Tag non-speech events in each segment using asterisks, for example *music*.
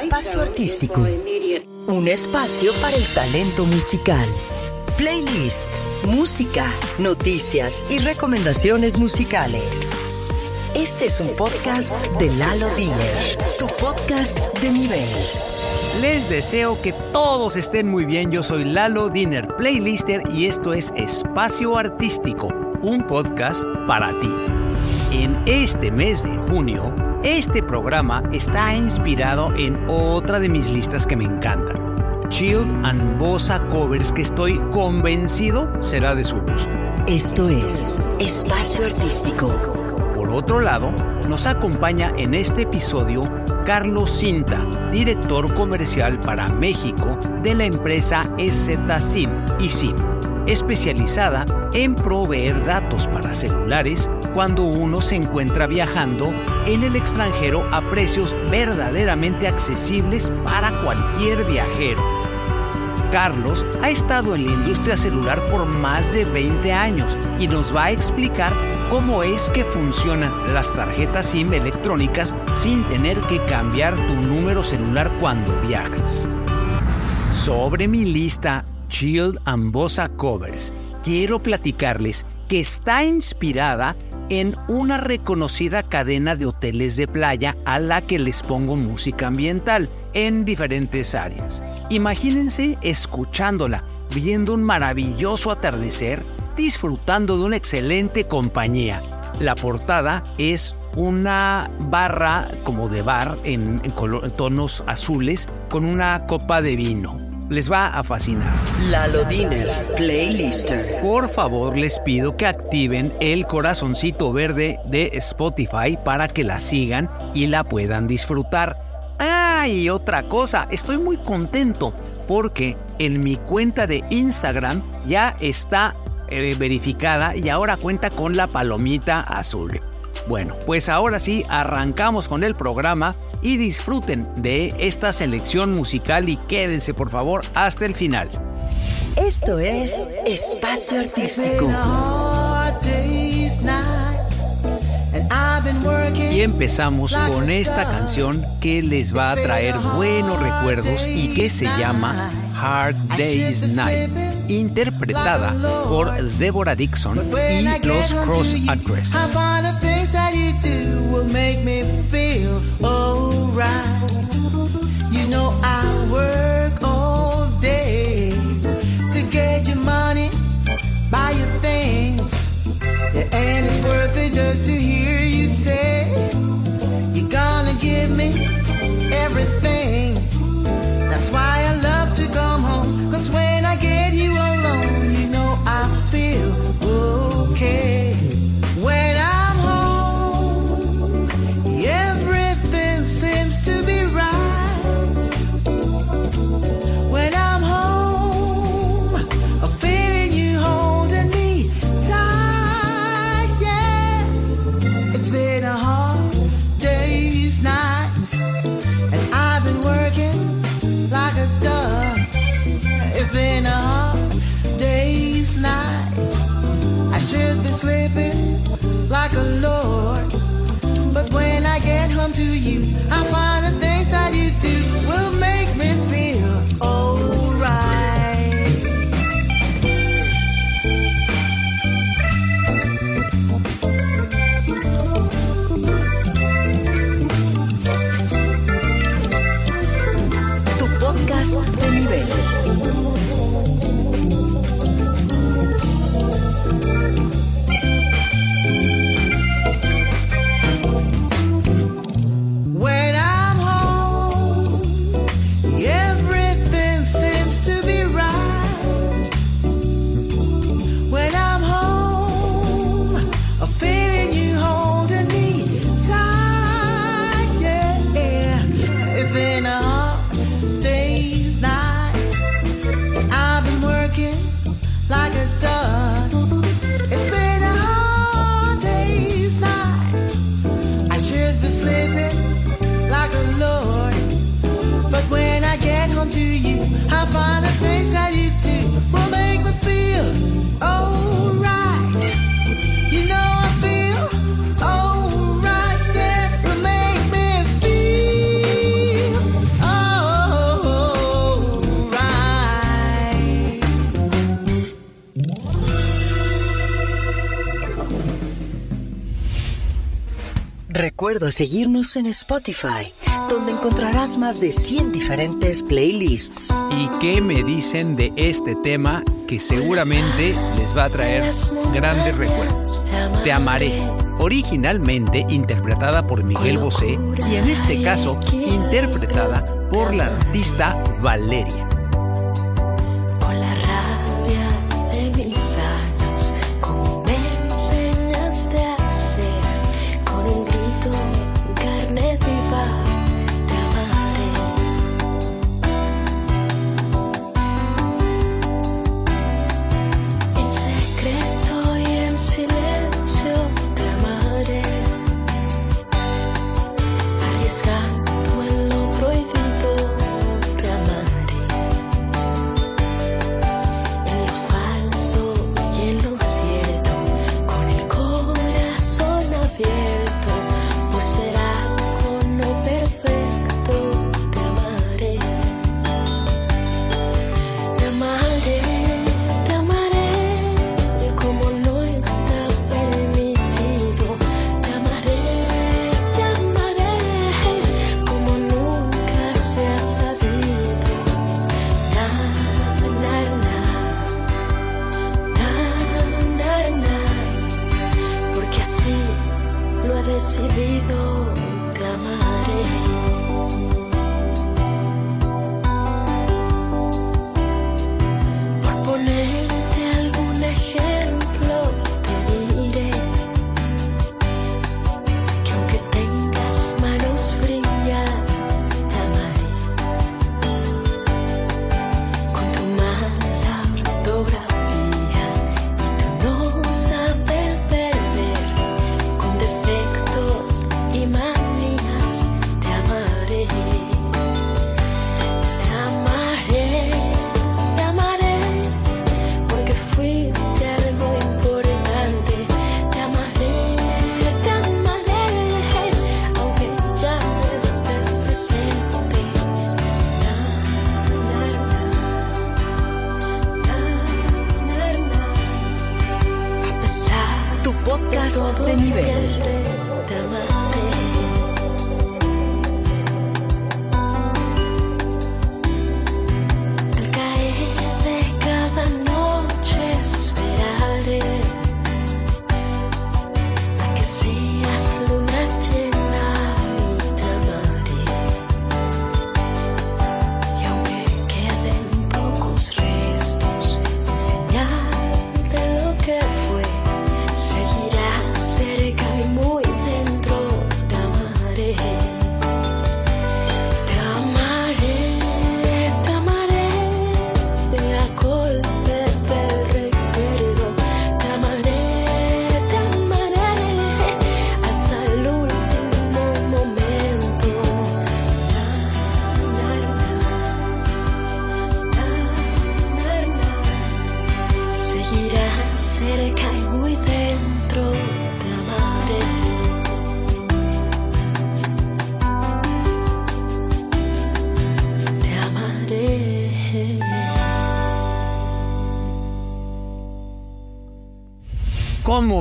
Espacio Artístico. Un espacio para el talento musical. Playlists, música, noticias y recomendaciones musicales. Este es un podcast de Lalo Diner, tu podcast de nivel. Les deseo que todos estén muy bien. Yo soy Lalo Diner Playlister y esto es Espacio Artístico, un podcast para ti. En este mes de junio, este programa está inspirado en otra de mis listas que me encantan. Child and Bossa Covers que estoy convencido será de su gusto. Esto es Espacio Artístico. Por otro lado, nos acompaña en este episodio Carlos Cinta, director comercial para México de la empresa SZSIM y SIM, especializada en proveer datos para celulares cuando uno se encuentra viajando en el extranjero a precios verdaderamente accesibles para cualquier viajero. Carlos ha estado en la industria celular por más de 20 años y nos va a explicar cómo es que funcionan las tarjetas SIM electrónicas sin tener que cambiar tu número celular cuando viajas. Sobre mi lista Shield and Bossa Covers, quiero platicarles que está inspirada en una reconocida cadena de hoteles de playa a la que les pongo música ambiental en diferentes áreas. Imagínense escuchándola, viendo un maravilloso atardecer, disfrutando de una excelente compañía. La portada es una barra como de bar en, tonos azules con una copa de vino les va a fascinar. Lalo Diner Playlister. Por favor, les pido que activen el corazoncito verde de Spotify para que la sigan y la puedan disfrutar. Ah, y otra cosa, estoy muy contento porque en mi cuenta de Instagram ya está eh, verificada y ahora cuenta con la palomita azul. Bueno, pues ahora sí, arrancamos con el programa y disfruten de esta selección musical y quédense por favor hasta el final. Esto es Espacio Artístico. Y empezamos con esta canción que les va a traer buenos recuerdos y que se llama Hard Day's Night, interpretada por Deborah Dixon y los Cross Actress. You Recuerda seguirnos en Spotify, donde encontrarás más de 100 diferentes playlists. ¿Y qué me dicen de este tema que seguramente les va a traer grandes recuerdos? Te amaré, originalmente interpretada por Miguel Bosé y en este caso interpretada por la artista Valeria.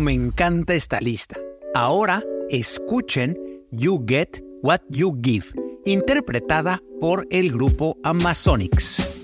Me encanta esta lista. Ahora escuchen You Get What You Give, interpretada por el grupo Amazonics.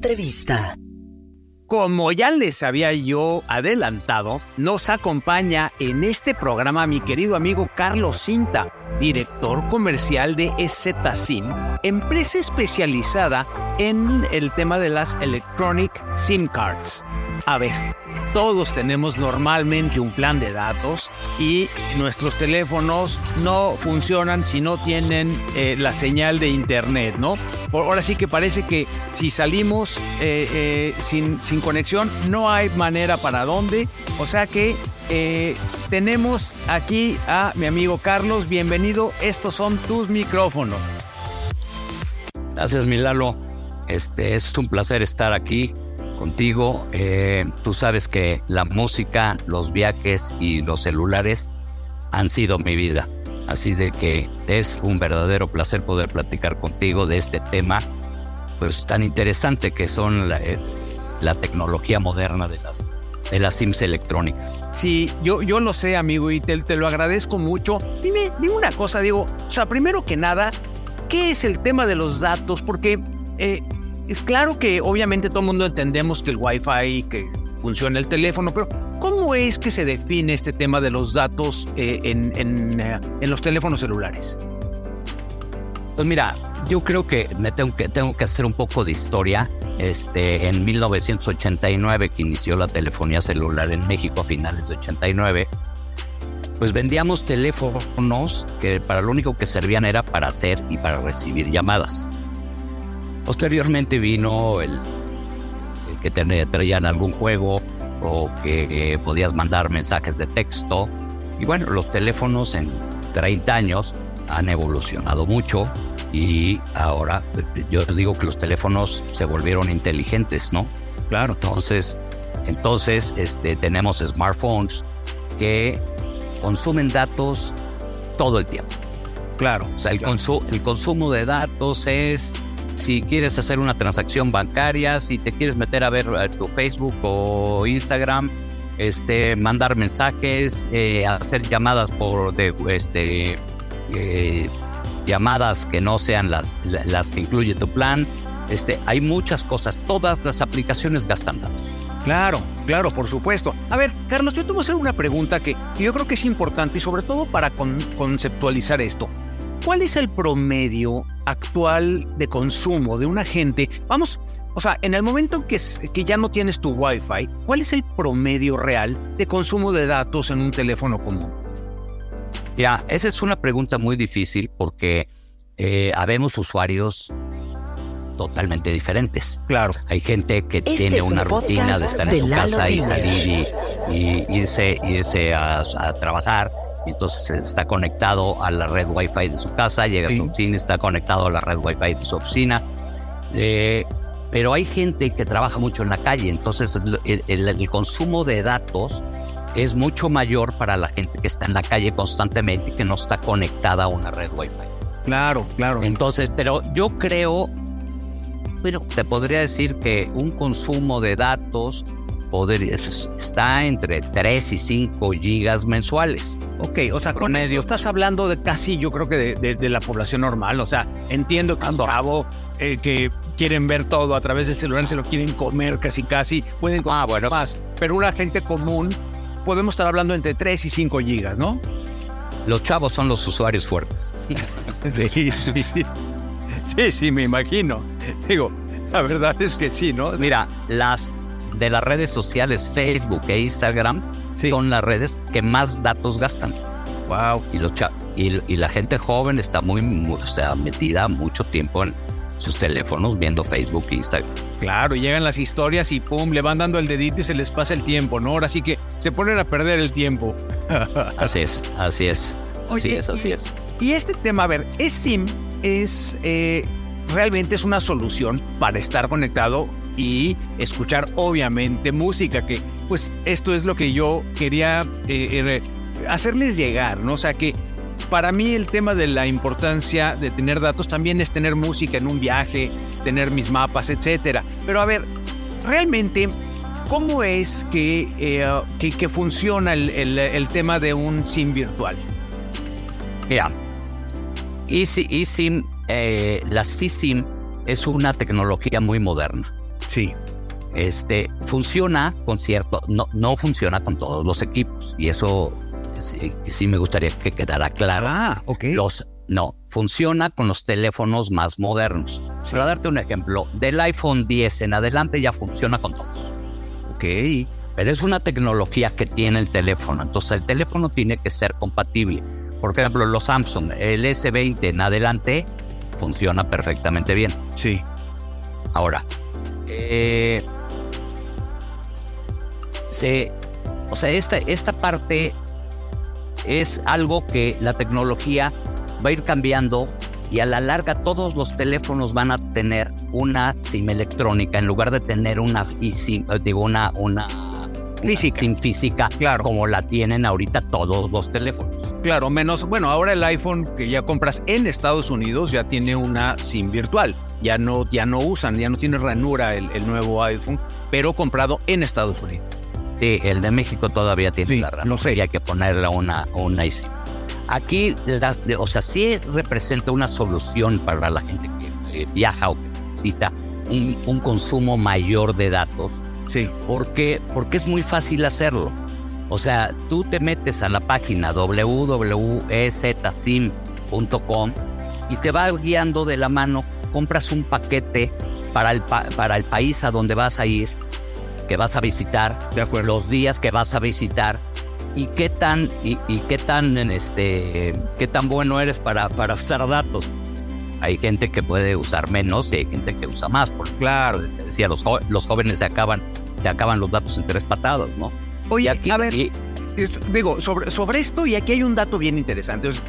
Entrevista. Como ya les había yo adelantado, nos acompaña en este programa mi querido amigo Carlos Cinta, director comercial de EZSIM, empresa especializada en el tema de las Electronic SIM Cards. A ver, todos tenemos normalmente un plan de datos y nuestros teléfonos no funcionan si no tienen eh, la señal de internet, ¿no? Ahora sí que parece que si salimos eh, eh, sin, sin conexión no hay manera para dónde. O sea que tenemos aquí a mi amigo Carlos. Bienvenido. Estos son tus micrófonos. Gracias, Milalo. Este es un placer estar aquí contigo. Eh, tú sabes que la música, los viajes y los celulares han sido mi vida. Así de que es un verdadero placer poder platicar contigo de este tema, pues tan interesante que son la, eh, tecnología moderna de las, de las SIMs electrónicas. Sí, yo, yo lo sé, amigo, y te, te lo agradezco mucho. Dime, dime una cosa, digo, o sea, primero que nada, ¿qué es el tema de los datos? Porque eh, es claro que obviamente todo el mundo entendemos que el Wi-Fi, que funciona el teléfono, pero ¿cómo es que se define este tema de los datos eh, en, eh, en, los teléfonos celulares? Pues mira, yo creo que me tengo que, tengo que hacer un poco de historia. Este, en 1989, que inició la telefonía celular en México a finales de 89, pues vendíamos teléfonos que para lo único que servían era para hacer y para recibir llamadas. Posteriormente vino el, que te, traían algún juego o que eh, podías mandar mensajes de texto. Y bueno, los teléfonos en 30 años han evolucionado mucho y ahora yo digo que los teléfonos se volvieron inteligentes, ¿no? Claro. Entonces, entonces este, tenemos smartphones que consumen datos todo el tiempo. Claro. O sea, el, el consumo de datos es si quieres hacer una transacción bancaria, si te quieres meter a ver eh, tu Facebook o Instagram, este, mandar mensajes, eh, hacer llamadas por de, este, eh, llamadas que no sean las, las que incluye tu plan. Este, hay muchas cosas, todas las aplicaciones gastan datos. Claro, claro, por supuesto. A ver, Carlos, yo te voy a hacer una pregunta que, yo creo que es importante y sobre todo para conceptualizar esto. ¿Cuál es el promedio actual de consumo de una gente? Vamos, o sea, en el momento que, que ya no tienes tu Wi-Fi, ¿cuál es el promedio real de consumo de datos en un teléfono común? Ya, esa es una pregunta muy difícil porque eh, habemos usuarios totalmente diferentes. Claro. Hay gente que este tiene una rutina de estar en su casa y salir y, irse, irse a, trabajar. Entonces está conectado a la red Wi-Fi de su casa, llega a su oficina, está conectado a la red Wi-Fi de su oficina. Eh, pero hay gente que trabaja mucho en la calle, entonces el, el, consumo de datos es mucho mayor para la gente que está en la calle constantemente y que no está conectada a una red Wi-Fi. Claro, claro. Entonces, pero yo creo bueno, te podría decir que un consumo de datos podría, está entre 3 y 5 gigas mensuales. Ok, o sea, con medio estás hablando de casi, yo creo que de, la población normal. O sea, entiendo que bravo eh, que quieren ver todo a través del celular, se lo quieren comer casi casi, pueden comer ah, bueno. más. Pero una gente común, podemos estar hablando entre 3 y 5 gigas, ¿no? Los chavos son los usuarios fuertes. *laughs* sí, sí. Sí, sí, me imagino. Digo, la verdad es que sí, ¿no? Mira, las de las redes sociales, Facebook e Instagram, son las redes que más datos gastan. Wow. Y, los y, la gente joven está muy, o sea, metida mucho tiempo en sus teléfonos viendo Facebook e Instagram. Claro, y llegan las historias y pum, le van dando el dedito y se les pasa el tiempo, ¿no? Ahora sí que se ponen a perder el tiempo. *laughs* así es, así es. así es, así es. Y este tema, a ver, es SIM es eh, realmente es una solución para estar conectado y escuchar obviamente música, que pues esto es lo que yo quería eh, hacerles llegar, ¿no? O sea que para mí el tema de la importancia de tener datos también es tener música en un viaje, tener mis mapas, etcétera. Pero a ver, realmente, ¿cómo es que, eh, que, funciona el, el, tema de un SIM virtual? Mira, eSIM, eh, la SISIM es una tecnología muy moderna. Sí. Este funciona con cierto, no, no funciona con todos los equipos y eso sí, sí me gustaría que quedara claro. Ah, ok. Los, no, funciona con los teléfonos más modernos. Para darte un ejemplo, del iPhone 10 en adelante ya funciona con todos. Ok. Pero es una tecnología que tiene el teléfono, entonces el teléfono tiene que ser compatible. Por ejemplo, los Samsung, el S20 en adelante funciona perfectamente bien. Sí. Ahora, eh, se, o sea, esta, esta parte es algo que la tecnología va a ir cambiando y a la larga todos los teléfonos van a tener una SIM electrónica en lugar de tener una eh, digo una una Física. SIM física Claro. como la tienen ahorita todos los teléfonos. Claro, menos, bueno, ahora el iPhone que ya compras en Estados Unidos ya tiene una SIM virtual. Ya no, ya no usan, ya no tiene ranura el, el nuevo iPhone, pero comprado en Estados Unidos. Sí, el de México todavía tiene Sí, la rama. lo sé. Y hay que ponerle una, una eSIM. Aquí, la- o sea, sí representa una solución para la gente que eh, viaja o que necesita un, un consumo mayor de datos, Sí. porque, porque es muy fácil hacerlo. O sea, tú te metes a la página www.ezsim.com y te va guiando de la mano, compras un paquete para el, pa- para el país a donde vas a ir, que vas a visitar, De acuerdo. los días que vas a visitar y qué tan y, y qué tan en este qué tan bueno eres para, para usar datos. Hay gente que puede usar menos y hay gente que usa más. Porque, Claro. te decía, los, jóvenes se acaban, se acaban los datos en tres patadas, ¿no? Oye, aquí- a ver, y- es- digo, sobre, sobre esto, y aquí hay un dato bien interesante. es,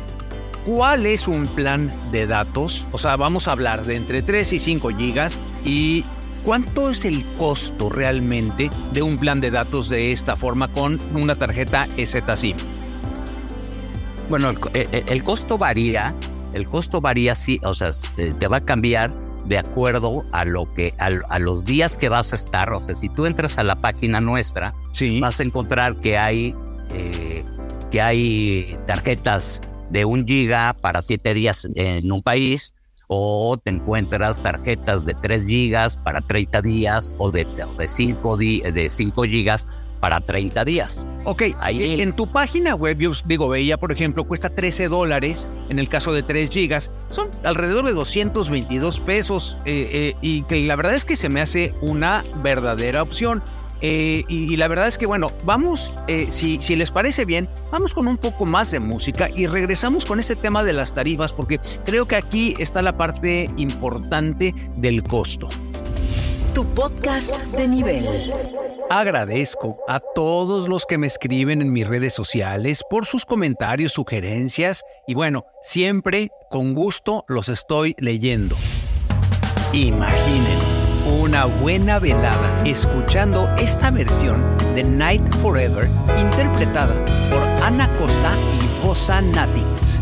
¿Cuál es un plan de datos? O sea, vamos a hablar de entre 3 y 5 gigas y ¿cuánto es el costo realmente de un plan de datos de esta forma con una tarjeta SIM? Bueno, el, eh, eh, el costo varía, el costo varía, sí, o sea, eh, te va a cambiar de acuerdo a lo que, a, a los días que vas a estar. O sea, si tú entras a la página nuestra, Sí. vas a encontrar que hay, eh, que hay tarjetas de un giga para siete días en un país, o te encuentras tarjetas de 3 gigas para 30 días, o de, o de 5 di- de 5 gigas para 30 días. Ok, Ahí- en tu página web, yo digo, veía, por ejemplo, cuesta 13 dólares en el caso de 3 gigas. Son alrededor de 222 pesos eh, eh, y que la verdad es que se me hace una verdadera opción. Eh, y, y la verdad es que, bueno, vamos, eh, si, si les parece bien, vamos con un poco más de música y regresamos con ese tema de las tarifas porque creo que aquí está la parte importante del costo. Tu podcast de nivel. Agradezco a todos los que me escriben en mis redes sociales por sus comentarios, sugerencias y bueno, siempre con gusto los estoy leyendo. Imaginen una buena velada escuchando esta versión de Night Forever interpretada por Ana Costa y Bossa Natix.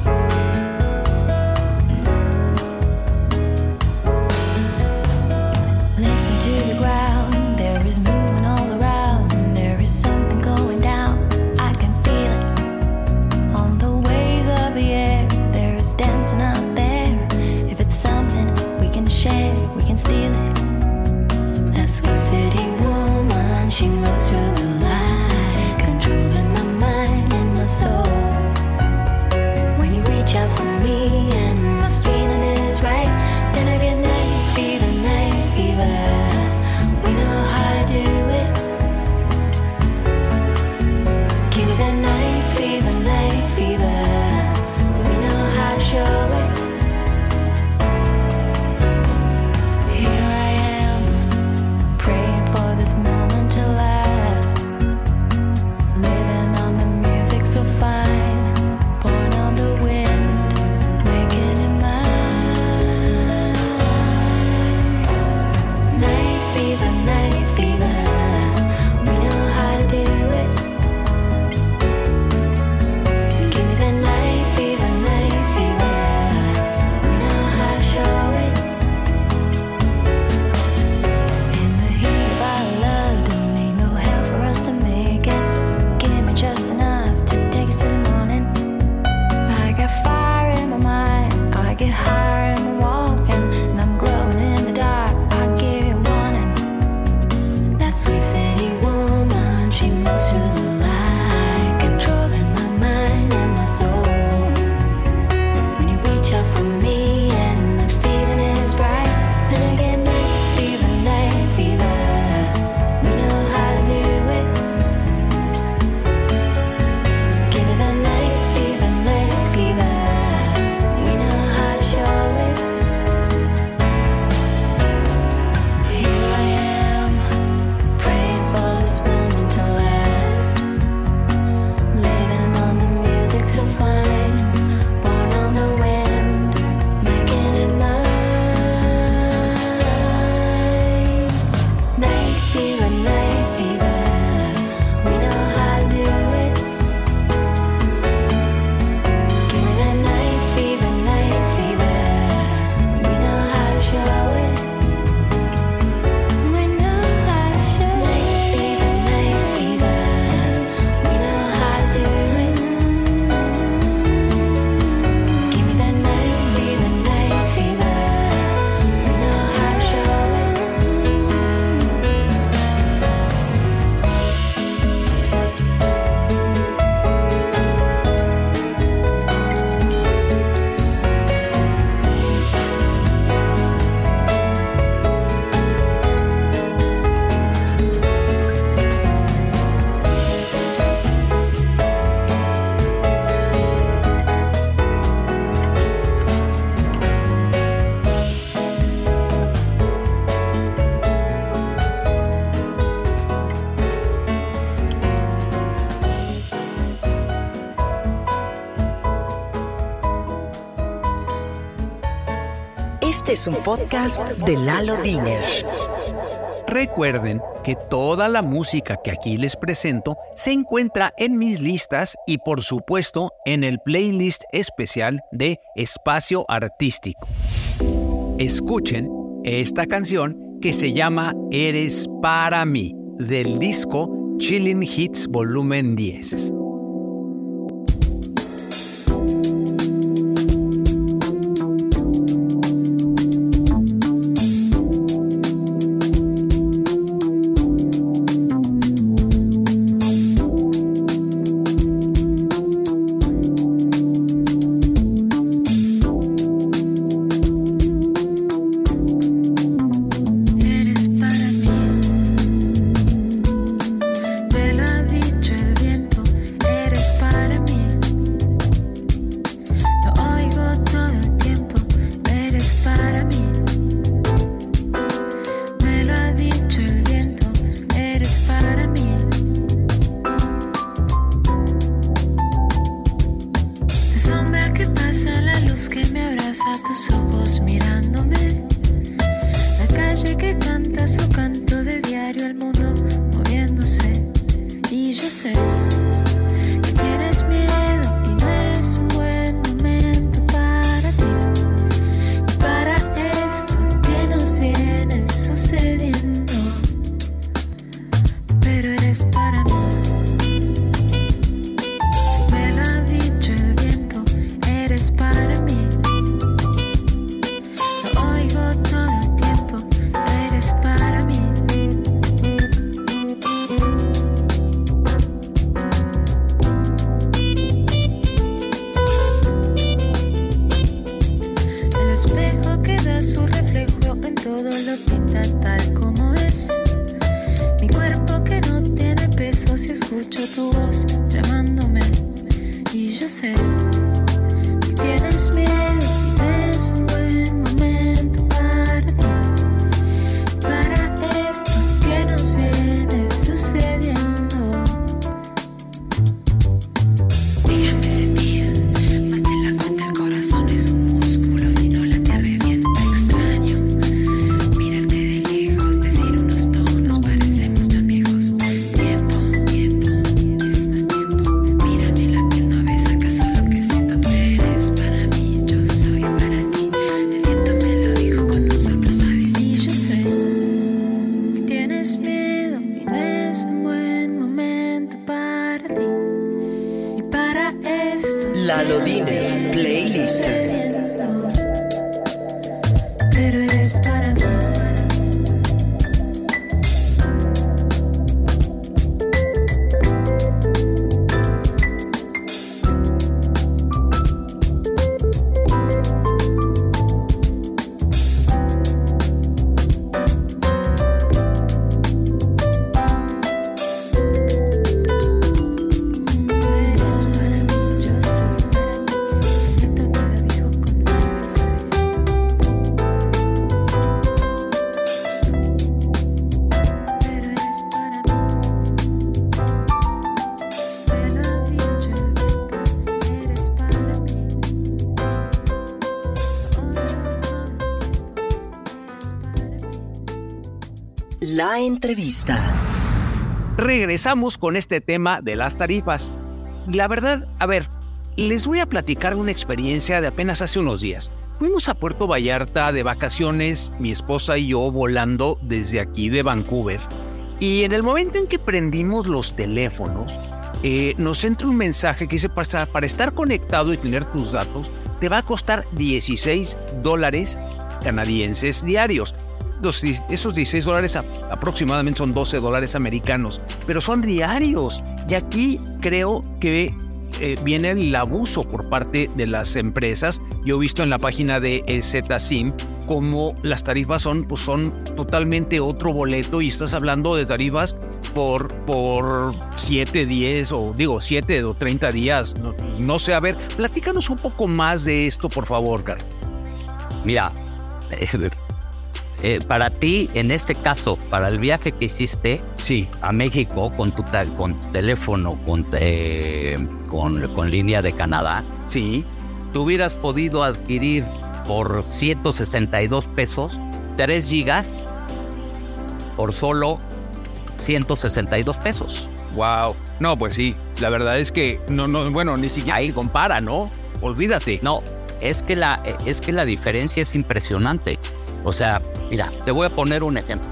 Es un podcast de Lalo Diner. Recuerden que toda la música que aquí les presento se encuentra en mis listas y por supuesto en el playlist especial de Espacio Artístico. Escuchen esta canción que se llama Eres para mí del disco Chilling Hits Volumen 10. Regresamos con este tema de las tarifas. La verdad, a ver, les voy a platicar una experiencia de apenas hace unos días. Fuimos a Puerto Vallarta de vacaciones, mi esposa y yo volando desde aquí de Vancouver. Y en el momento en que prendimos los teléfonos, eh, nos entra un mensaje que dice, para, para estar conectado y tener tus datos, te va a costar 16 dólares canadienses diarios esos 16 dólares aproximadamente son 12 dólares americanos, pero son diarios. Y aquí creo que eh, viene el abuso por parte de las empresas. Yo he visto en la página de ZSIM cómo las tarifas son, pues son totalmente otro boleto y estás hablando de tarifas por, por 7, 10 o digo 7 o 30 días. No, no sé, a ver, platícanos un poco más de esto, por favor, Carlos. Mira, *laughs* Eh, para ti, en este caso, para el viaje que hiciste sí. a México con tu, con teléfono, con, con, con, línea de Canadá, sí. tú hubieras podido adquirir por 162 pesos, 3 gigas por solo 162 pesos. Wow. No, pues sí. La verdad es que no, no, bueno, ni siquiera ahí compara, ¿no? Olvídate. No, es que la, es que la diferencia es impresionante. O sea, mira, te voy a poner un ejemplo.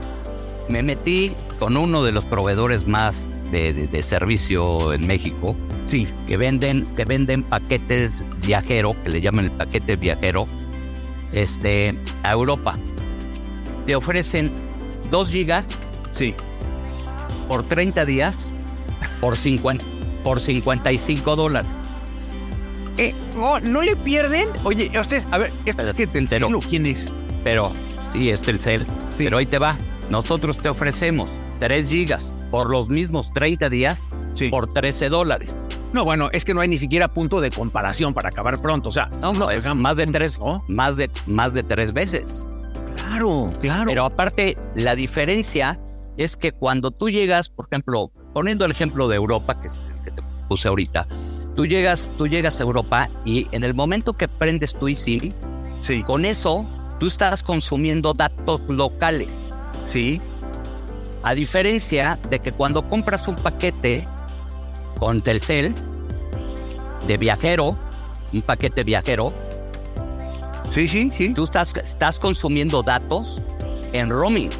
Me metí con uno de los proveedores más de, de- de servicio en México, Sí. que venden, que venden paquetes viajero, que le llaman el paquete viajero, este, a Europa. Te ofrecen 2 gigas Sí. por 30 días por, 50, por 55 dólares. Eh, no, ¿no le pierden? Oye, a ustedes, a ver, es Espérate, que del pero- celo, ¿quién es? Pero sí, es Telcel. Sí. Pero ahí te va. Nosotros te ofrecemos 3 gigas por los mismos 30 días Sí. por 13 dólares. No, bueno, es que no hay ni siquiera punto de comparación para acabar pronto. O sea, No, no, es más de tres, ¿no? más de, más de tres veces. Claro, claro. Pero aparte, la diferencia es que cuando tú llegas, por ejemplo, poniendo el ejemplo de Europa, que es el que te puse ahorita, tú llegas, tú llegas a Europa y en el momento que prendes tu eSIM, sí, con eso tú estás consumiendo datos locales. sí, A diferencia de que cuando compras un paquete con Telcel de viajero, un paquete viajero, sí, sí, sí. tú estás, estás consumiendo datos en roaming.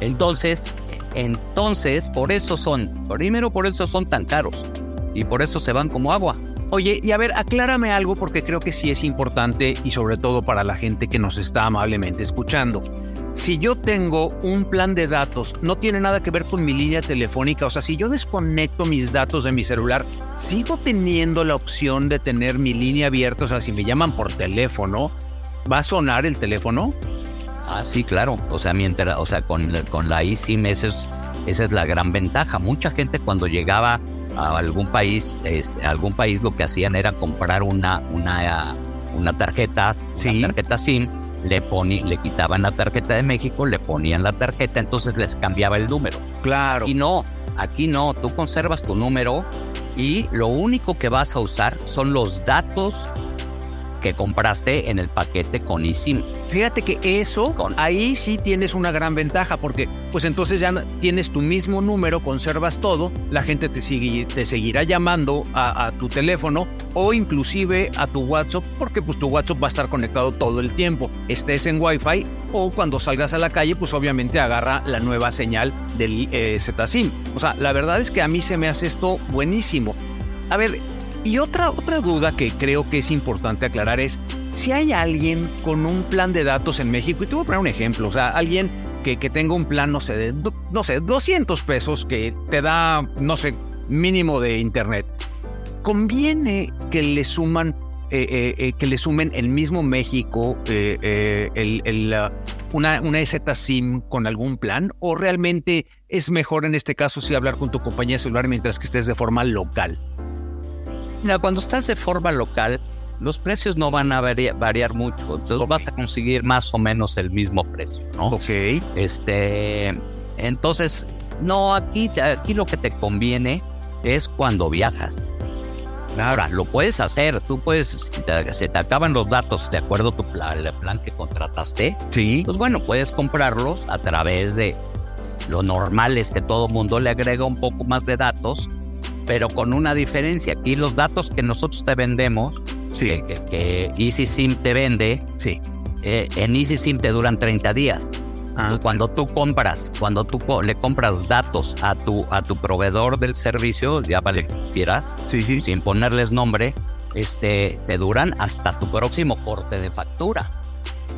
Entonces, entonces, por eso son, primero por eso son tan caros y por eso se van como agua. Oye, y a ver, aclárame algo porque creo que sí es importante y sobre todo para la gente que nos está amablemente escuchando. Si yo tengo un plan de datos, no tiene nada que ver con mi línea telefónica, o sea, si yo desconecto mis datos de mi celular, sigo teniendo la opción de tener mi línea abierta, o sea, si me llaman por teléfono, ¿va a sonar el teléfono? Ah, sí, claro. O sea, mientras, o sea, con, la- con la eSIM esa es, esa es la gran ventaja. Mucha gente cuando llegaba a algún país, este, a algún país lo que hacían era comprar una, una, una tarjeta, una Sí. tarjeta SIM, le le quitaban la tarjeta de México, le ponían la tarjeta, entonces les cambiaba el número. Claro. Y no, aquí no, tú conservas tu número y lo único que vas a usar son los datos que compraste en el paquete con eSIM. Fíjate que eso, Con- ahí sí tienes una gran ventaja, porque pues entonces ya tienes tu mismo número, conservas todo, la gente te, sigue, te seguirá llamando a, a tu teléfono o inclusive a tu WhatsApp, porque pues tu WhatsApp va a estar conectado todo el tiempo, estés en Wi-Fi o cuando salgas a la calle, pues obviamente agarra la nueva señal del eh, ZSIM. O sea, la verdad es que a mí se me hace esto buenísimo. A ver, y otra, otra duda que creo que es importante aclarar es, si hay alguien con un plan de datos en México, y te voy a poner un ejemplo, o sea, alguien que, que tenga un plan, no sé, de, no sé, 200 pesos que te da, no sé, mínimo de internet, ¿conviene que le suman, eh, eh, eh, que le sumen el mismo México, eh, el, el, una, una EZ SIM con algún plan? ¿O realmente es mejor en este caso sí hablar con tu compañía celular mientras que estés de forma local? Mira, cuando estás de forma local, los precios no van a varia- variar mucho. Entonces vas a conseguir más o menos el mismo precio, ¿no? Ok. Este, entonces, no, aquí, aquí lo que te conviene es cuando viajas. Ahora, lo puedes hacer, tú puedes, si te, se te acaban los datos de acuerdo a tu plan, el plan que contrataste, Sí. pues bueno, puedes comprarlos a través de lo normal es que todo mundo le agrega un poco más de datos, pero con una diferencia. Aquí los datos que nosotros te vendemos, Sí. que, que, que EasySIM te vende, Sí. eh, en EasySIM te duran 30 días. Ah, cuando tú compras, cuando tú le compras datos a tu, a tu proveedor del servicio, ya vale que quieras, sí, sí. sin ponerles nombre, este, te duran hasta tu próximo corte de factura.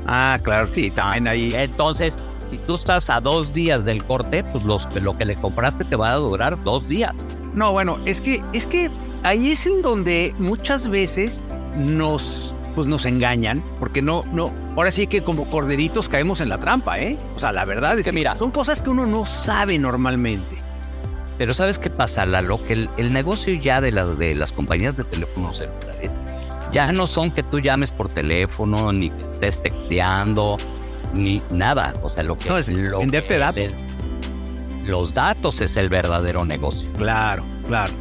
Ah, claro, sí, también ahí. Entonces, si tú estás a dos días del corte, pues los, lo que le compraste te va a durar dos días. No, bueno, es que, es que ahí es en donde muchas veces nos, pues nos engañan, porque no, no, ahora sí que como corderitos caemos en la trampa, ¿eh? O sea, la verdad es, que mira. son cosas que uno no sabe normalmente. Pero ¿sabes qué pasa, Lalo? Que el, el negocio ya de las, de las compañías de teléfonos celulares ya no son que tú llames por teléfono, ni que estés texteando, ni nada. O sea, lo que No, es lo venderte que datos. los datos es el verdadero negocio. Claro, claro,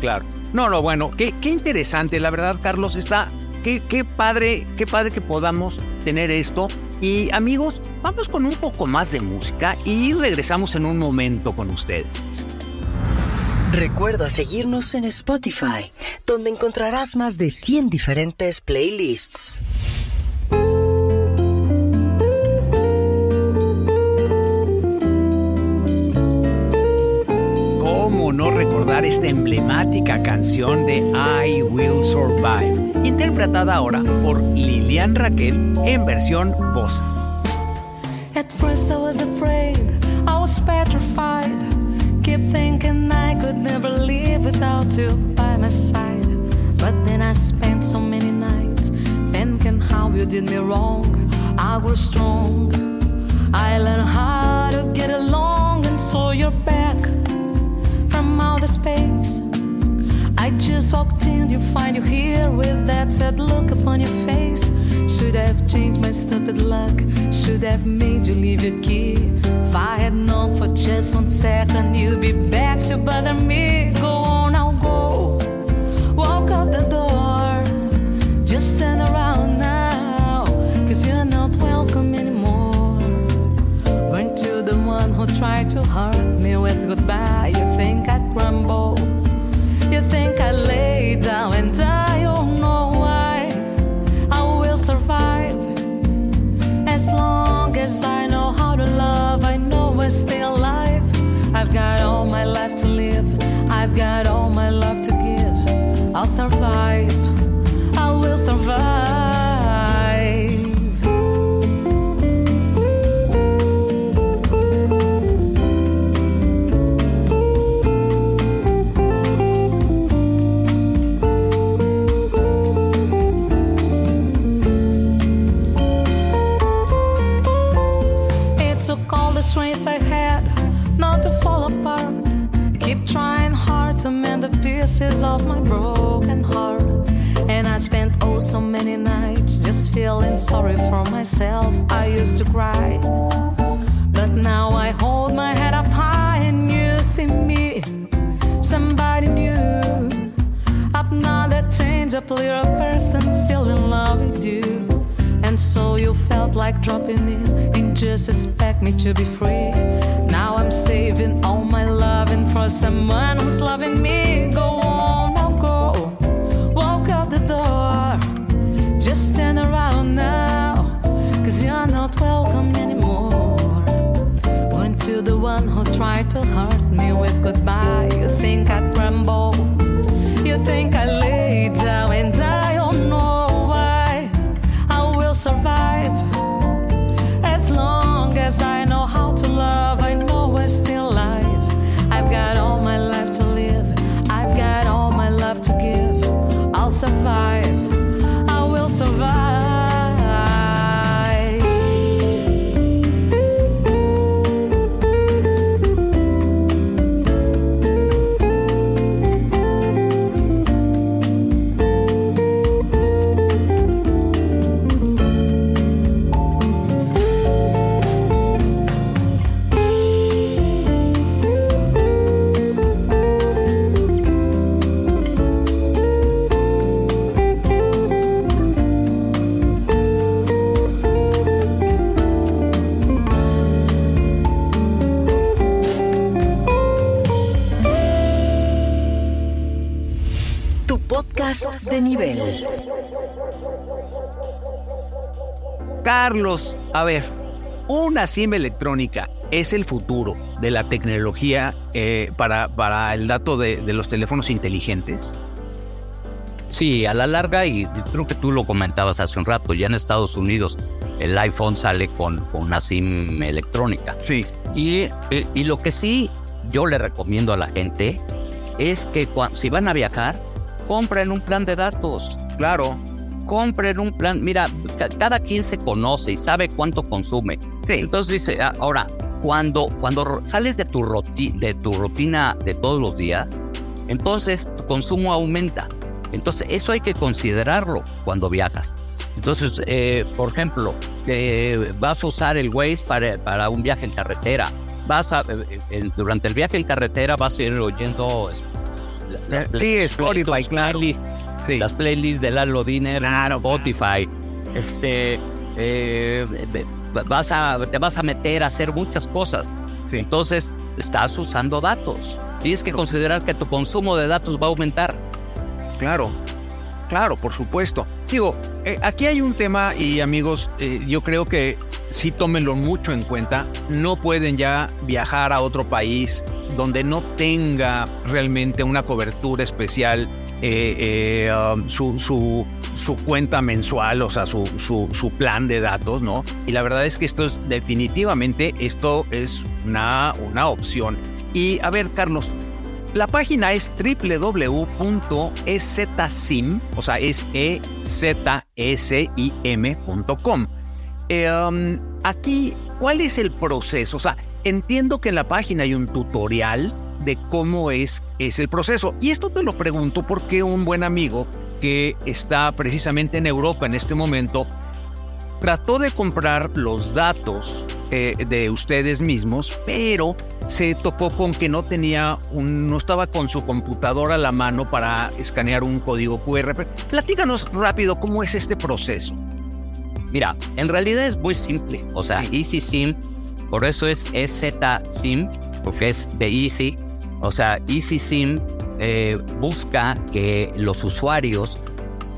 claro. No, no, bueno, qué, qué interesante, la verdad, Carlos, está qué, qué padre, qué padre que podamos tener esto. Y amigos, vamos con un poco más de música y regresamos en un momento con ustedes. Recuerda seguirnos en Spotify, donde encontrarás más de 100 diferentes playlists. ¿Cómo no recordar esta emblemática canción de I Will Survive, interpretada ahora por Lilian Raquel en versión voz? At first I was afraid, I was petrified. Keep thinking I could never live without you by my side. But then I spent so many nights thinking how you did me wrong. I grew strong. I learned how to get along, and so you're back outer space. I just walked in, you find you here with that sad look upon your face. Should have changed my stupid luck. Should have made you leave your key. If I had known for just one second you'd be back to bother me. Go on, I'll go. Walk out the door. Just turn around now. Cause you're not welcome anymore. Weren't you the one who tried to hurt me with goodbye? You think I'd You think I lay down and die? Pieces of my broken heart. And I spent oh so many nights just feeling sorry for myself. I used to cry, but now I hold my head up high and you see me, somebody new. I'm not a change up little person, still in love with you. And so you felt like dropping in and just expect me to be free. Now I'm saving all my loving for someone who's loving me. Go stand around now. Cause you're not welcome anymore. Weren't you the one who tried to hurt me with goodbye? Nivel. Carlos, a ver, una SIM electrónica es el futuro de la tecnología eh, para, para el dato de, de los teléfonos inteligentes. Sí, a la larga, y creo que tú lo comentabas hace un rato, ya en Estados Unidos el iPhone sale con, con una SIM electrónica. Sí. Y, eh, y lo que sí yo le recomiendo a la gente es que cua- si van a viajar, compren un plan de datos. Claro. Compren un plan. Mira, ca- cada quien se conoce y sabe cuánto consume. Sí. Entonces dice, ah, ahora, cuando, cuando sales de tu, roti- de tu rutina de todos los días, entonces tu consumo aumenta. Entonces, eso hay que considerarlo cuando viajas. Entonces, eh, por ejemplo, eh, vas a usar el Waze para, para un viaje en carretera. Vas a, eh, durante el viaje en carretera vas a ir oyendo... la- la- Sí, Spotify, claro. Sí. las playlists de Lalo Diner, Spotify, este, eh, vas a, te vas a meter a hacer muchas cosas. Sí. Entonces, estás usando datos. Tienes que considerar que tu consumo de datos va a aumentar. Claro, claro, por supuesto. Digo, eh, aquí hay un tema y amigos, eh, yo creo que sí tómenlo mucho en cuenta. No pueden ya viajar a otro país donde no tenga realmente una cobertura especial, eh, um, su, su, su cuenta mensual, o sea, su, su, su plan de datos, ¿no? Y la verdad es que esto es definitivamente, esto es una, una opción. Y a ver, Carlos, la página es www.ezsim, o sea, es e um, aquí, ¿cuál es el proceso? O sea, entiendo que en la página hay un tutorial de cómo es, es el proceso. Y esto te lo pregunto porque un buen amigo que está precisamente en Europa en este momento trató de comprar los datos eh, de ustedes mismos, pero se topó con que no tenía un, no estaba con su computadora a la mano para escanear un código QR. Platícanos rápido cómo es este proceso. Mira, en realidad es muy simple. O sea, Easy SIM, por eso es EZ-SIM, porque es de Easy. O sea, Easy SIM eh, busca que los usuarios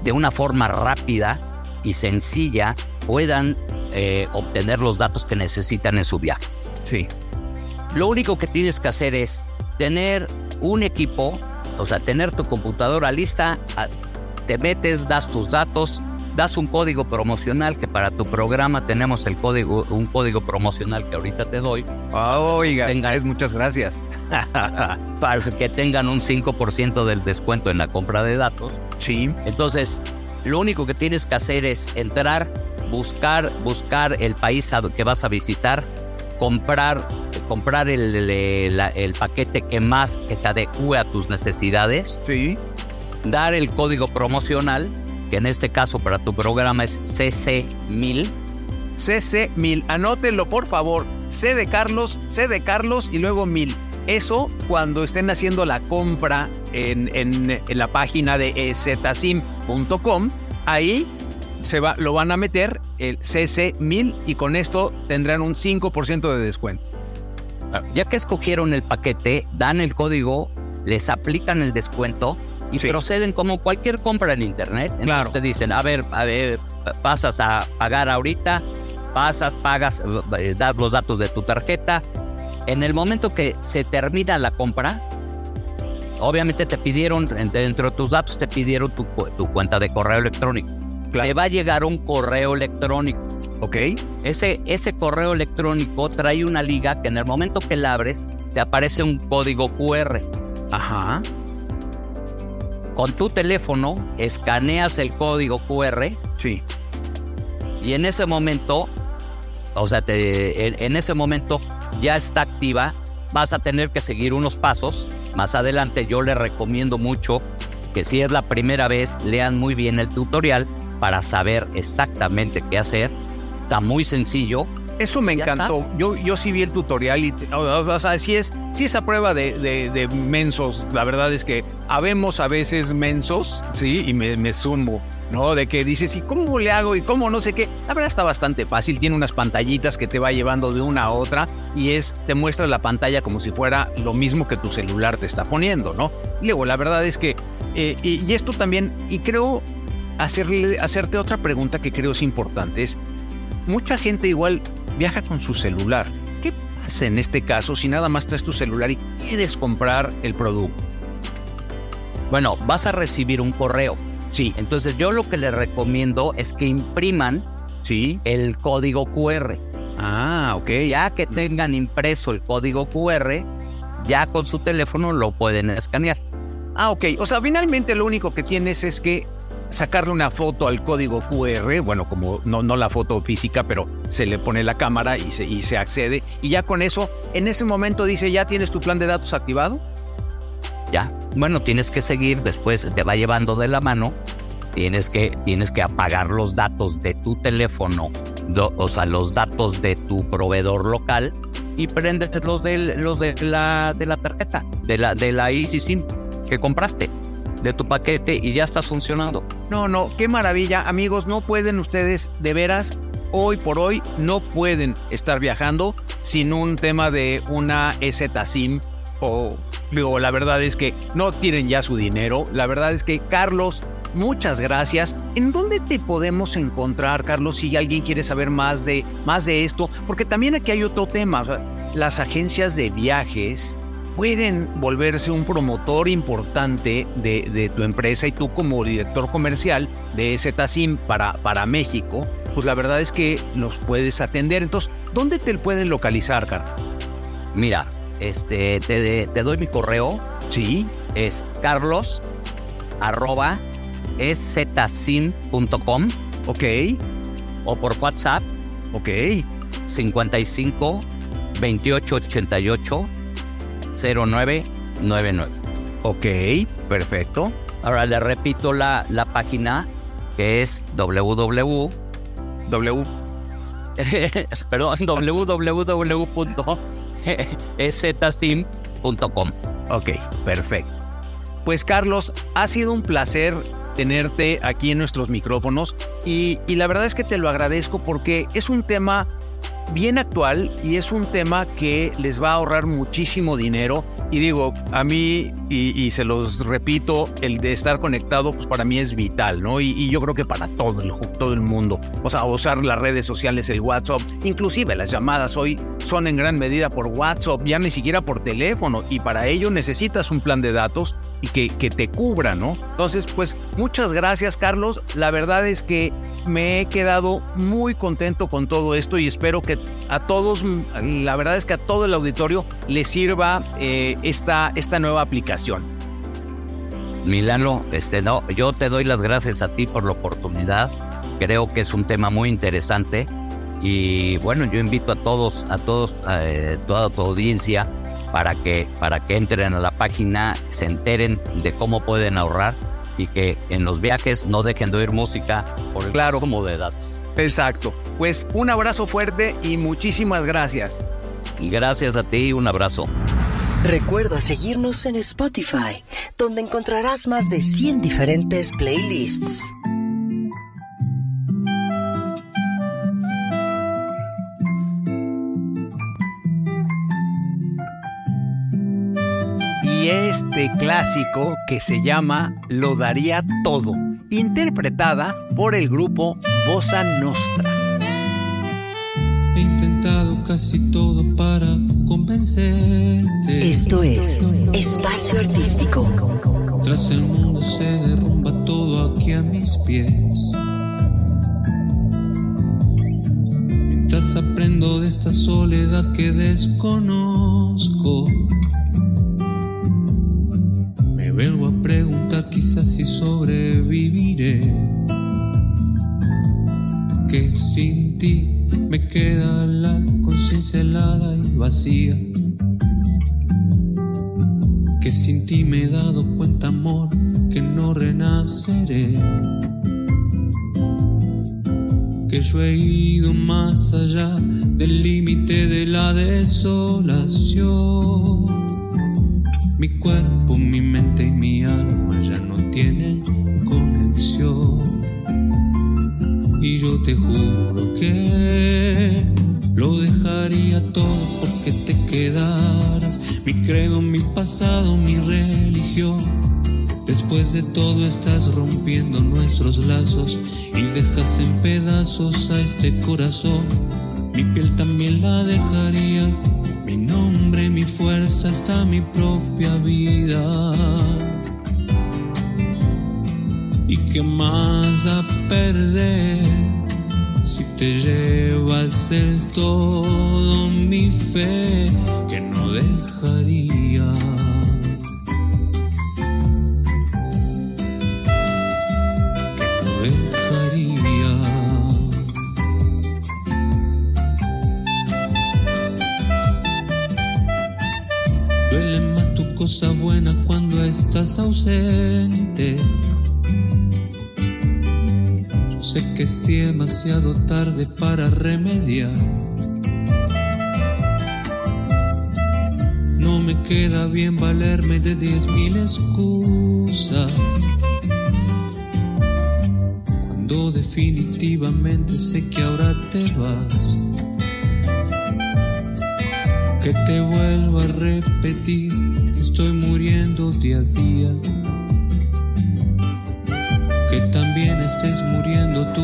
de una forma rápida y sencilla puedan eh, obtener los datos que necesitan en su viaje. Sí. Lo único que tienes que hacer es tener un equipo, o sea, tener tu computadora lista, te metes, das tus datos, das un código promocional que para tu programa tenemos el código, un código promocional que ahorita te doy, oiga, Tenga- muchas gracias. *laughs* para que tengan un 5% del descuento en la compra de datos. sí. Entonces, lo único que tienes que hacer es entrar, buscar, buscar el país que vas a visitar, comprar, comprar el, el- la- el paquete que más que se adecue a tus necesidades, Sí. dar el código promocional, que en este caso para tu programa es CC1000, CC1000. Anótenlo, por favor. C de Carlos, C de Carlos y luego 1000. Eso cuando estén haciendo la compra en, en- en la página de ezsim.com, ahí se va, lo van a meter el CC1000 y con esto tendrán un 5% de descuento. Ya que escogieron el paquete, dan el código, les aplican el descuento y Sí. proceden como cualquier compra en internet. Entonces Claro. te dicen, a ver, a ver, pasas a pagar ahorita, pasas, pagas, eh, das los datos de tu tarjeta. En el momento que se termina la compra, obviamente te pidieron, dentro de tus datos te pidieron tu, tu cuenta de correo electrónico. Claro. Te va a llegar un correo electrónico. ¿Ok? Ese, ese correo electrónico trae una liga que en el momento que la abres te aparece un código QR. Ajá. Con tu teléfono escaneas el código QR Sí. y en ese momento, o sea, te- en, en ese momento ya está activa. Vas a tener que seguir unos pasos. Más adelante yo les recomiendo mucho que si es la primera vez lean muy bien el tutorial para saber exactamente qué hacer. Está muy sencillo. Eso me encantó. estás. Yo, yo sí vi el tutorial y, o, o sea, sí es, sí es a prueba de, de- de mensos. La verdad es que habemos a veces mensos, sí, y me, me sumo, ¿no? De que dices, ¿y cómo le hago? ¿Y cómo no sé qué? La verdad está bastante fácil. Tiene unas pantallitas que te va llevando de una a otra y es, te muestra la pantalla como si fuera lo mismo que tu celular te está poniendo, ¿no? Y luego, la verdad es que, eh, y, y esto también, y creo hacerle, hacerte otra pregunta que creo es importante, es, mucha gente igual viaja con su celular. ¿Qué pasa en este caso si nada más traes tu celular y quieres comprar el producto? Bueno, vas a recibir un correo. Sí, Entonces yo lo que les recomiendo es que impriman sí. el código QR. Ah, ok. Ya que tengan impreso el código QR, ya con su teléfono lo pueden escanear. Ah, ok. O sea, finalmente lo único que tienes es que sacarle una foto al código QR, bueno, como no, no la foto física, pero se le pone la cámara y se, y se accede. Y ya con eso, en ese momento dice, ¿ya tienes tu plan de datos activado? Ya. Bueno, tienes que seguir, después te va llevando de la mano. Tienes que, tienes que apagar los datos de tu teléfono, do- o sea, los datos de tu proveedor local y prendes los de, los de, la, de la tarjeta, de la, de la Easy SIM que compraste. De tu paquete y ya estás funcionando. No, no, qué maravilla. Amigos, no pueden ustedes, de veras, hoy por hoy, no pueden estar viajando sin un tema de una EZ SIM o digo, la verdad es que no tienen ya su dinero. La verdad es que Carlos, muchas gracias. ¿En dónde te podemos encontrar, Carlos, si alguien quiere saber más de, más de esto? Porque también aquí hay otro tema. Las agencias de viajes pueden volverse un promotor importante de, de, tu empresa y tú como director comercial de ZSIM para, para México, pues la verdad es que los puedes atender. Entonces, ¿dónde te pueden localizar, Carlos? Mira, este, te, te doy mi correo. Sí. Es carlos arroba. Ok. O por WhatsApp. Ok. 55 28 88 0999. Ok, perfecto. Ahora le repito la, la página que es www. W. *laughs* perdón, www.ezsim.com. Ok, perfecto. Pues Carlos, ha sido un placer tenerte aquí en nuestros micrófonos y, y la verdad es que te lo agradezco porque es un tema bien actual y es un tema que les va a ahorrar muchísimo dinero. Y digo, a mí, y, se los repito, el de estar conectado, pues para mí es vital, ¿no? Y, yo creo que para todo el, todo el mundo. O sea, usar las redes sociales, el WhatsApp, inclusive las llamadas hoy son en gran medida por WhatsApp, ya ni siquiera por teléfono. Y para ello necesitas un plan de datos y que, que te cubra, ¿no? Entonces, pues muchas gracias, Carlos. La verdad es que me he quedado muy contento con todo esto y espero que a todos, la verdad es que a todo el auditorio le sirva eh, esta, esta nueva aplicación. Milano, este, no, yo te doy las gracias a ti por la oportunidad. Creo que es un tema muy interesante y bueno, yo invito a todos, a todos, eh, toda tu audiencia para que, para que entren a la página, se enteren de cómo pueden ahorrar y que en los viajes no dejen de oír música por el claro como de datos. Exacto. Pues un abrazo fuerte y muchísimas gracias. Gracias a ti, un abrazo. Recuerda seguirnos en Spotify, donde encontrarás más de 100 diferentes playlists. Y este clásico que se llama Lo daría todo, interpretada por el grupo Bossa Nostra. He intentado casi todo para convencerte. Esto es Espacio Artístico. Tras el mundo se derrumba todo aquí a mis pies. Mientras aprendo de esta soledad que desconozco vuelvo a preguntar quizás si sobreviviré. Que sin ti me queda la conciencia helada y vacía. Que sin ti me he dado cuenta, amor, que no renaceré. Que yo he ido más allá del límite de la desolación mi cuerpo, te juro que lo dejaría todo porque te quedaras. Mi credo, mi pasado, mi religión. Después de todo estás rompiendo nuestros lazos y dejas en pedazos a este corazón. Mi piel también la dejaría mi nombre, mi fuerza, hasta mi propia vida. ¿Y qué más a perder te llevas del todo mi fe que no dejaría? buena cuando estás ausente. Que es demasiado tarde para remediar. No me queda bien valerme de diez mil excusas. Cuando definitivamente sé que ahora te vas. Que te vuelvo a repetir que estoy muriendo día a día. Que también estés muriendo tú,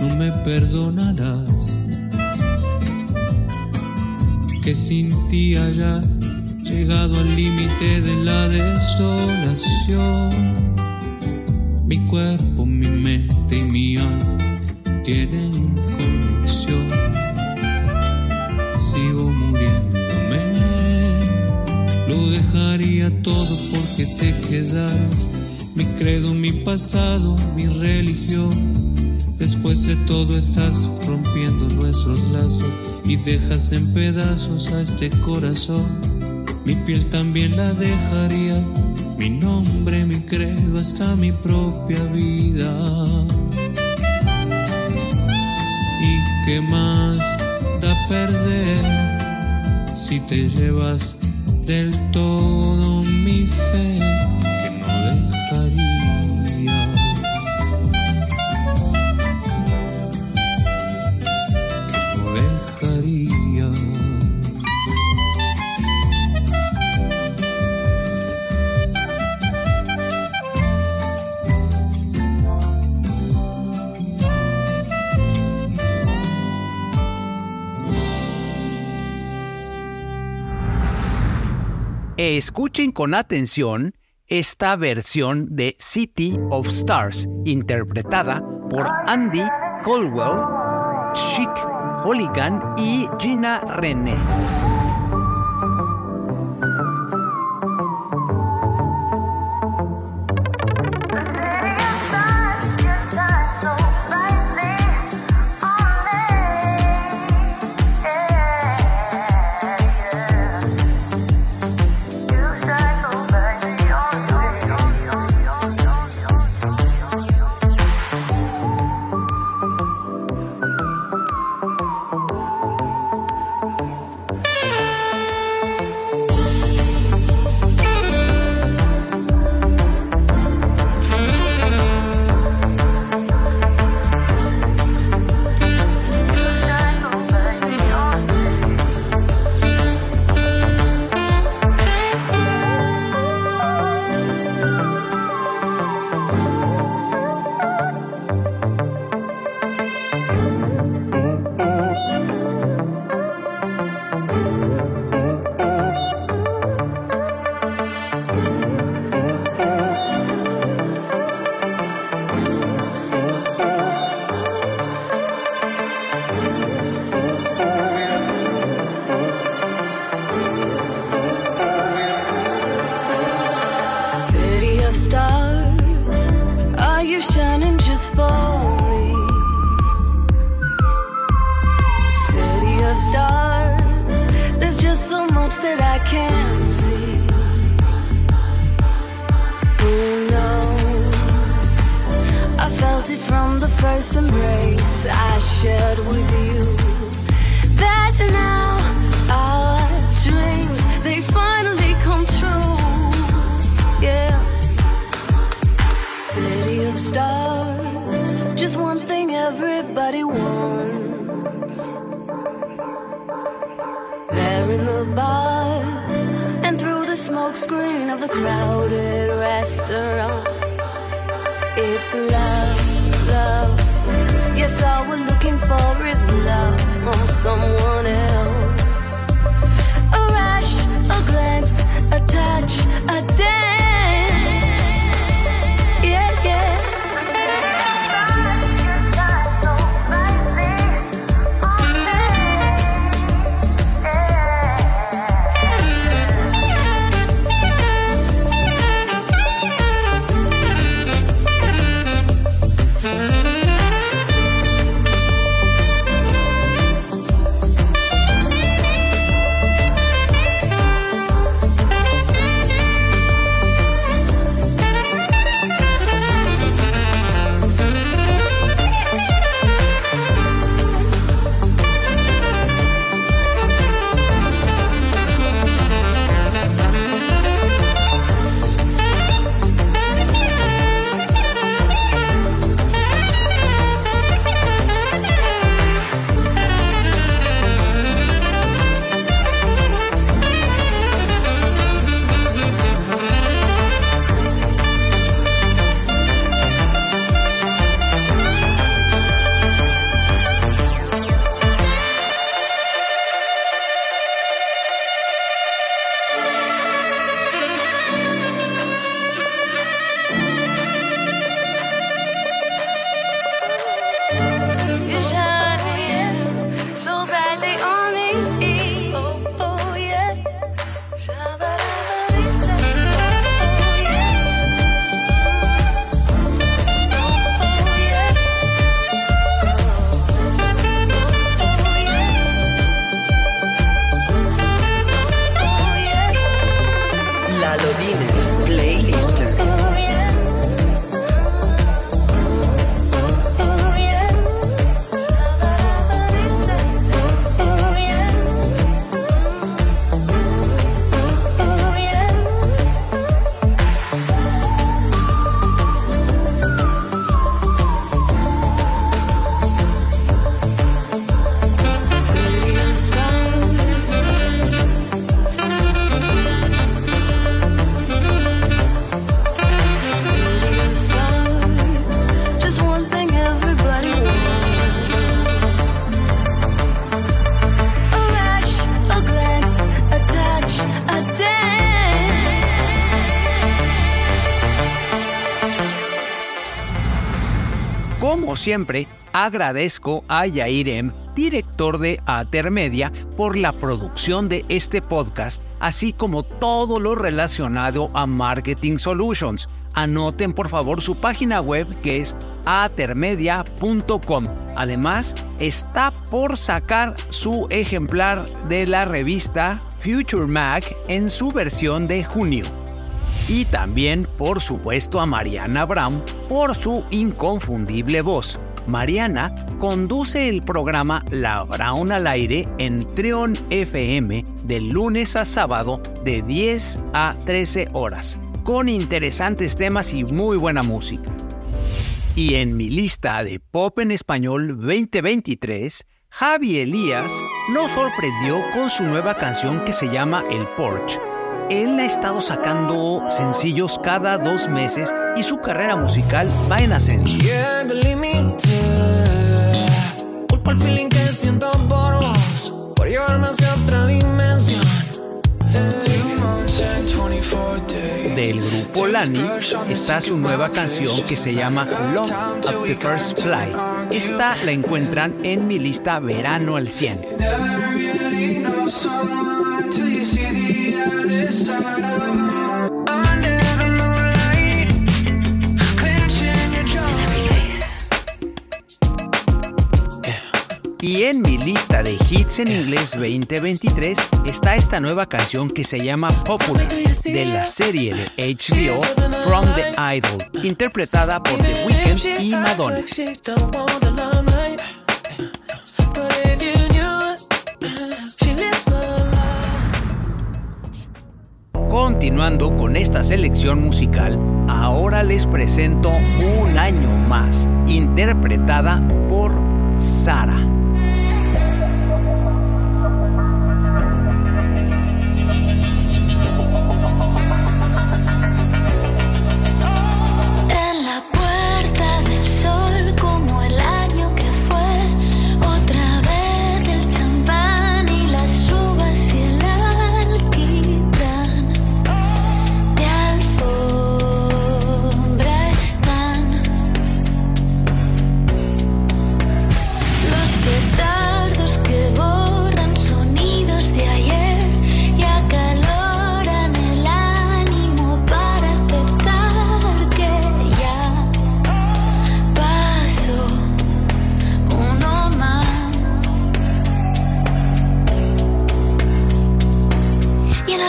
no me perdonarás que sin ti haya llegado al límite de la desolación. Mi cuerpo, mi mente y mi alma tienen conexión. Sigo muriéndome, lo dejaría todo porque te quedas. Mi credo, mi pasado, mi religión. Después de todo estás rompiendo nuestros lazos y dejas en pedazos a este corazón. Mi piel también la dejaría, mi nombre, mi credo, hasta mi propia vida. ¿Y qué más da perder si te llevas del todo mi fe Escuchen con atención esta versión de City of Stars, interpretada por Andy Colwell, Chic Hooligan y Gina René. Just that I can't see. Who knows? I felt it from the first embrace I shared with you. That now our dreams they finally come true. Yeah. City of stars, just one thing everybody wants. There in the and smoke screen of the crowded restaurant. It's love, love. Yes, all we're looking for is love from someone else. A rush, a glance, a touch, a dance. Como siempre, agradezco a Yairem, director de Atermedia, por la producción de este podcast, así como todo lo relacionado a Marketing Solutions. Anoten por favor su página web que es atermedia.com. Además, está por sacar su ejemplar de la revista Future Mac en su versión de junio. Y también, por supuesto, a Mariana Brown por su inconfundible voz. Mariana conduce el programa La Brown al aire en Treon FM de lunes a sábado de 10 a 13 horas, con interesantes temas y muy buena música. Y en mi lista de Pop en Español 2023, Javi Elías nos sorprendió con su nueva canción que se llama El Porch él ha estado sacando sencillos cada dos meses y su carrera musical va en ascenso. Del grupo Lani está su nueva canción que se llama Love of the First Fly. Esta la encuentran en mi lista Verano al 100. Y en mi lista de hits en inglés 2023 está esta nueva canción que se llama Popular de la serie de HBO From the Idol, interpretada por The Weeknd y Madonna. Continuando con esta selección musical, ahora les presento Un año más, interpretada por Sara.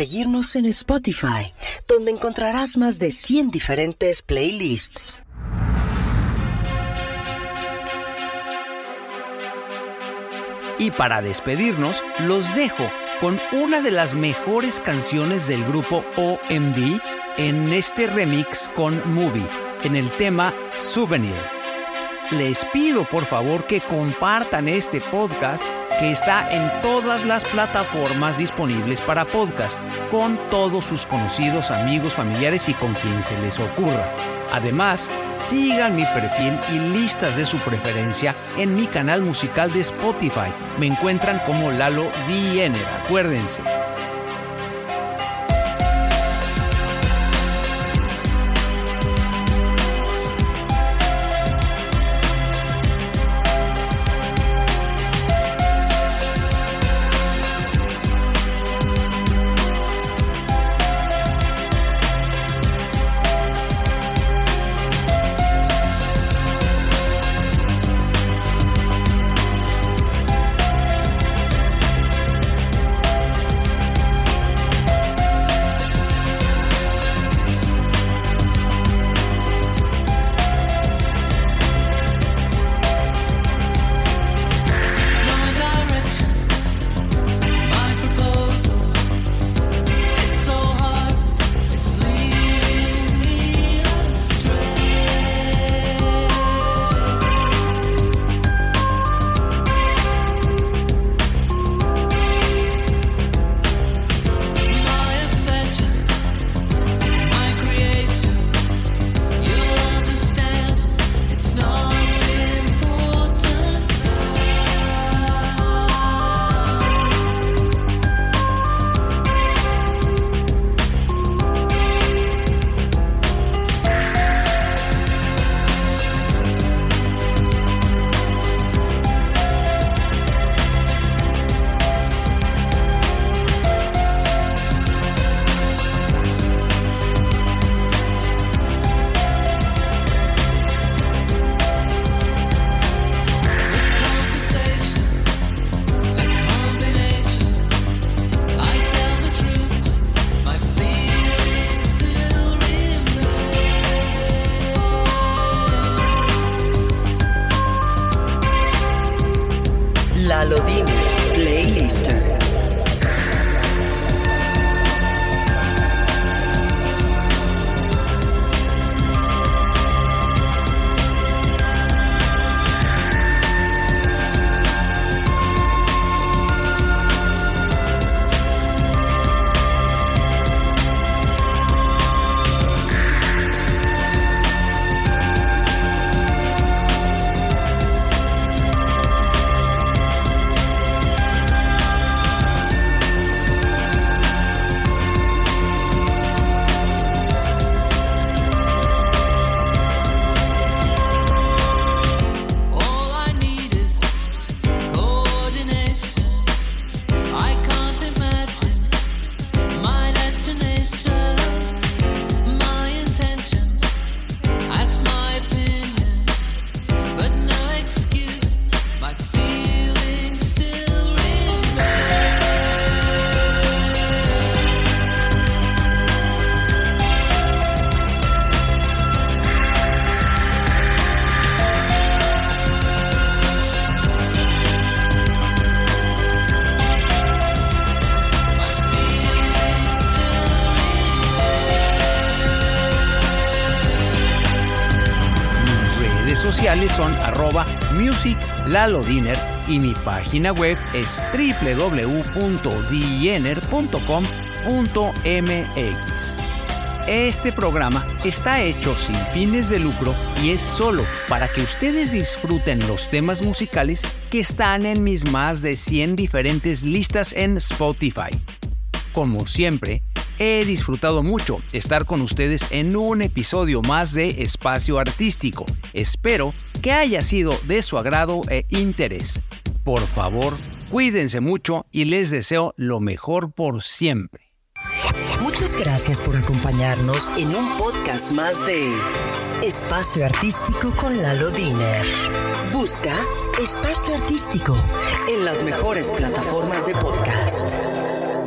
seguirnos en Spotify, donde encontrarás más de 100 diferentes playlists. Y para despedirnos, los dejo con una de las mejores canciones del grupo OMD en este remix con Movie, en el tema Souvenir. Les pido por favor que compartan este podcast que está en todas las plataformas disponibles para podcast, con todos sus conocidos, amigos, familiares y con quien se les ocurra. Además, sigan mi perfil y listas de su preferencia en mi canal musical de Spotify. Me encuentran como Lalo Diener, acuérdense. Arroba musiclalodiner y mi página web es www.diener.com.mx. Este programa está hecho sin fines de lucro y es solo para que ustedes disfruten los temas musicales que están en mis más de 100 diferentes listas en Spotify. Como siempre, He disfrutado mucho estar con ustedes en un episodio más de Espacio Artístico. Espero que haya sido de su agrado e interés. Por favor, cuídense mucho y les deseo lo mejor por siempre. Muchas gracias por acompañarnos en un podcast más de Espacio Artístico con Lalo Diner. Busca Espacio Artístico en las mejores plataformas de podcast.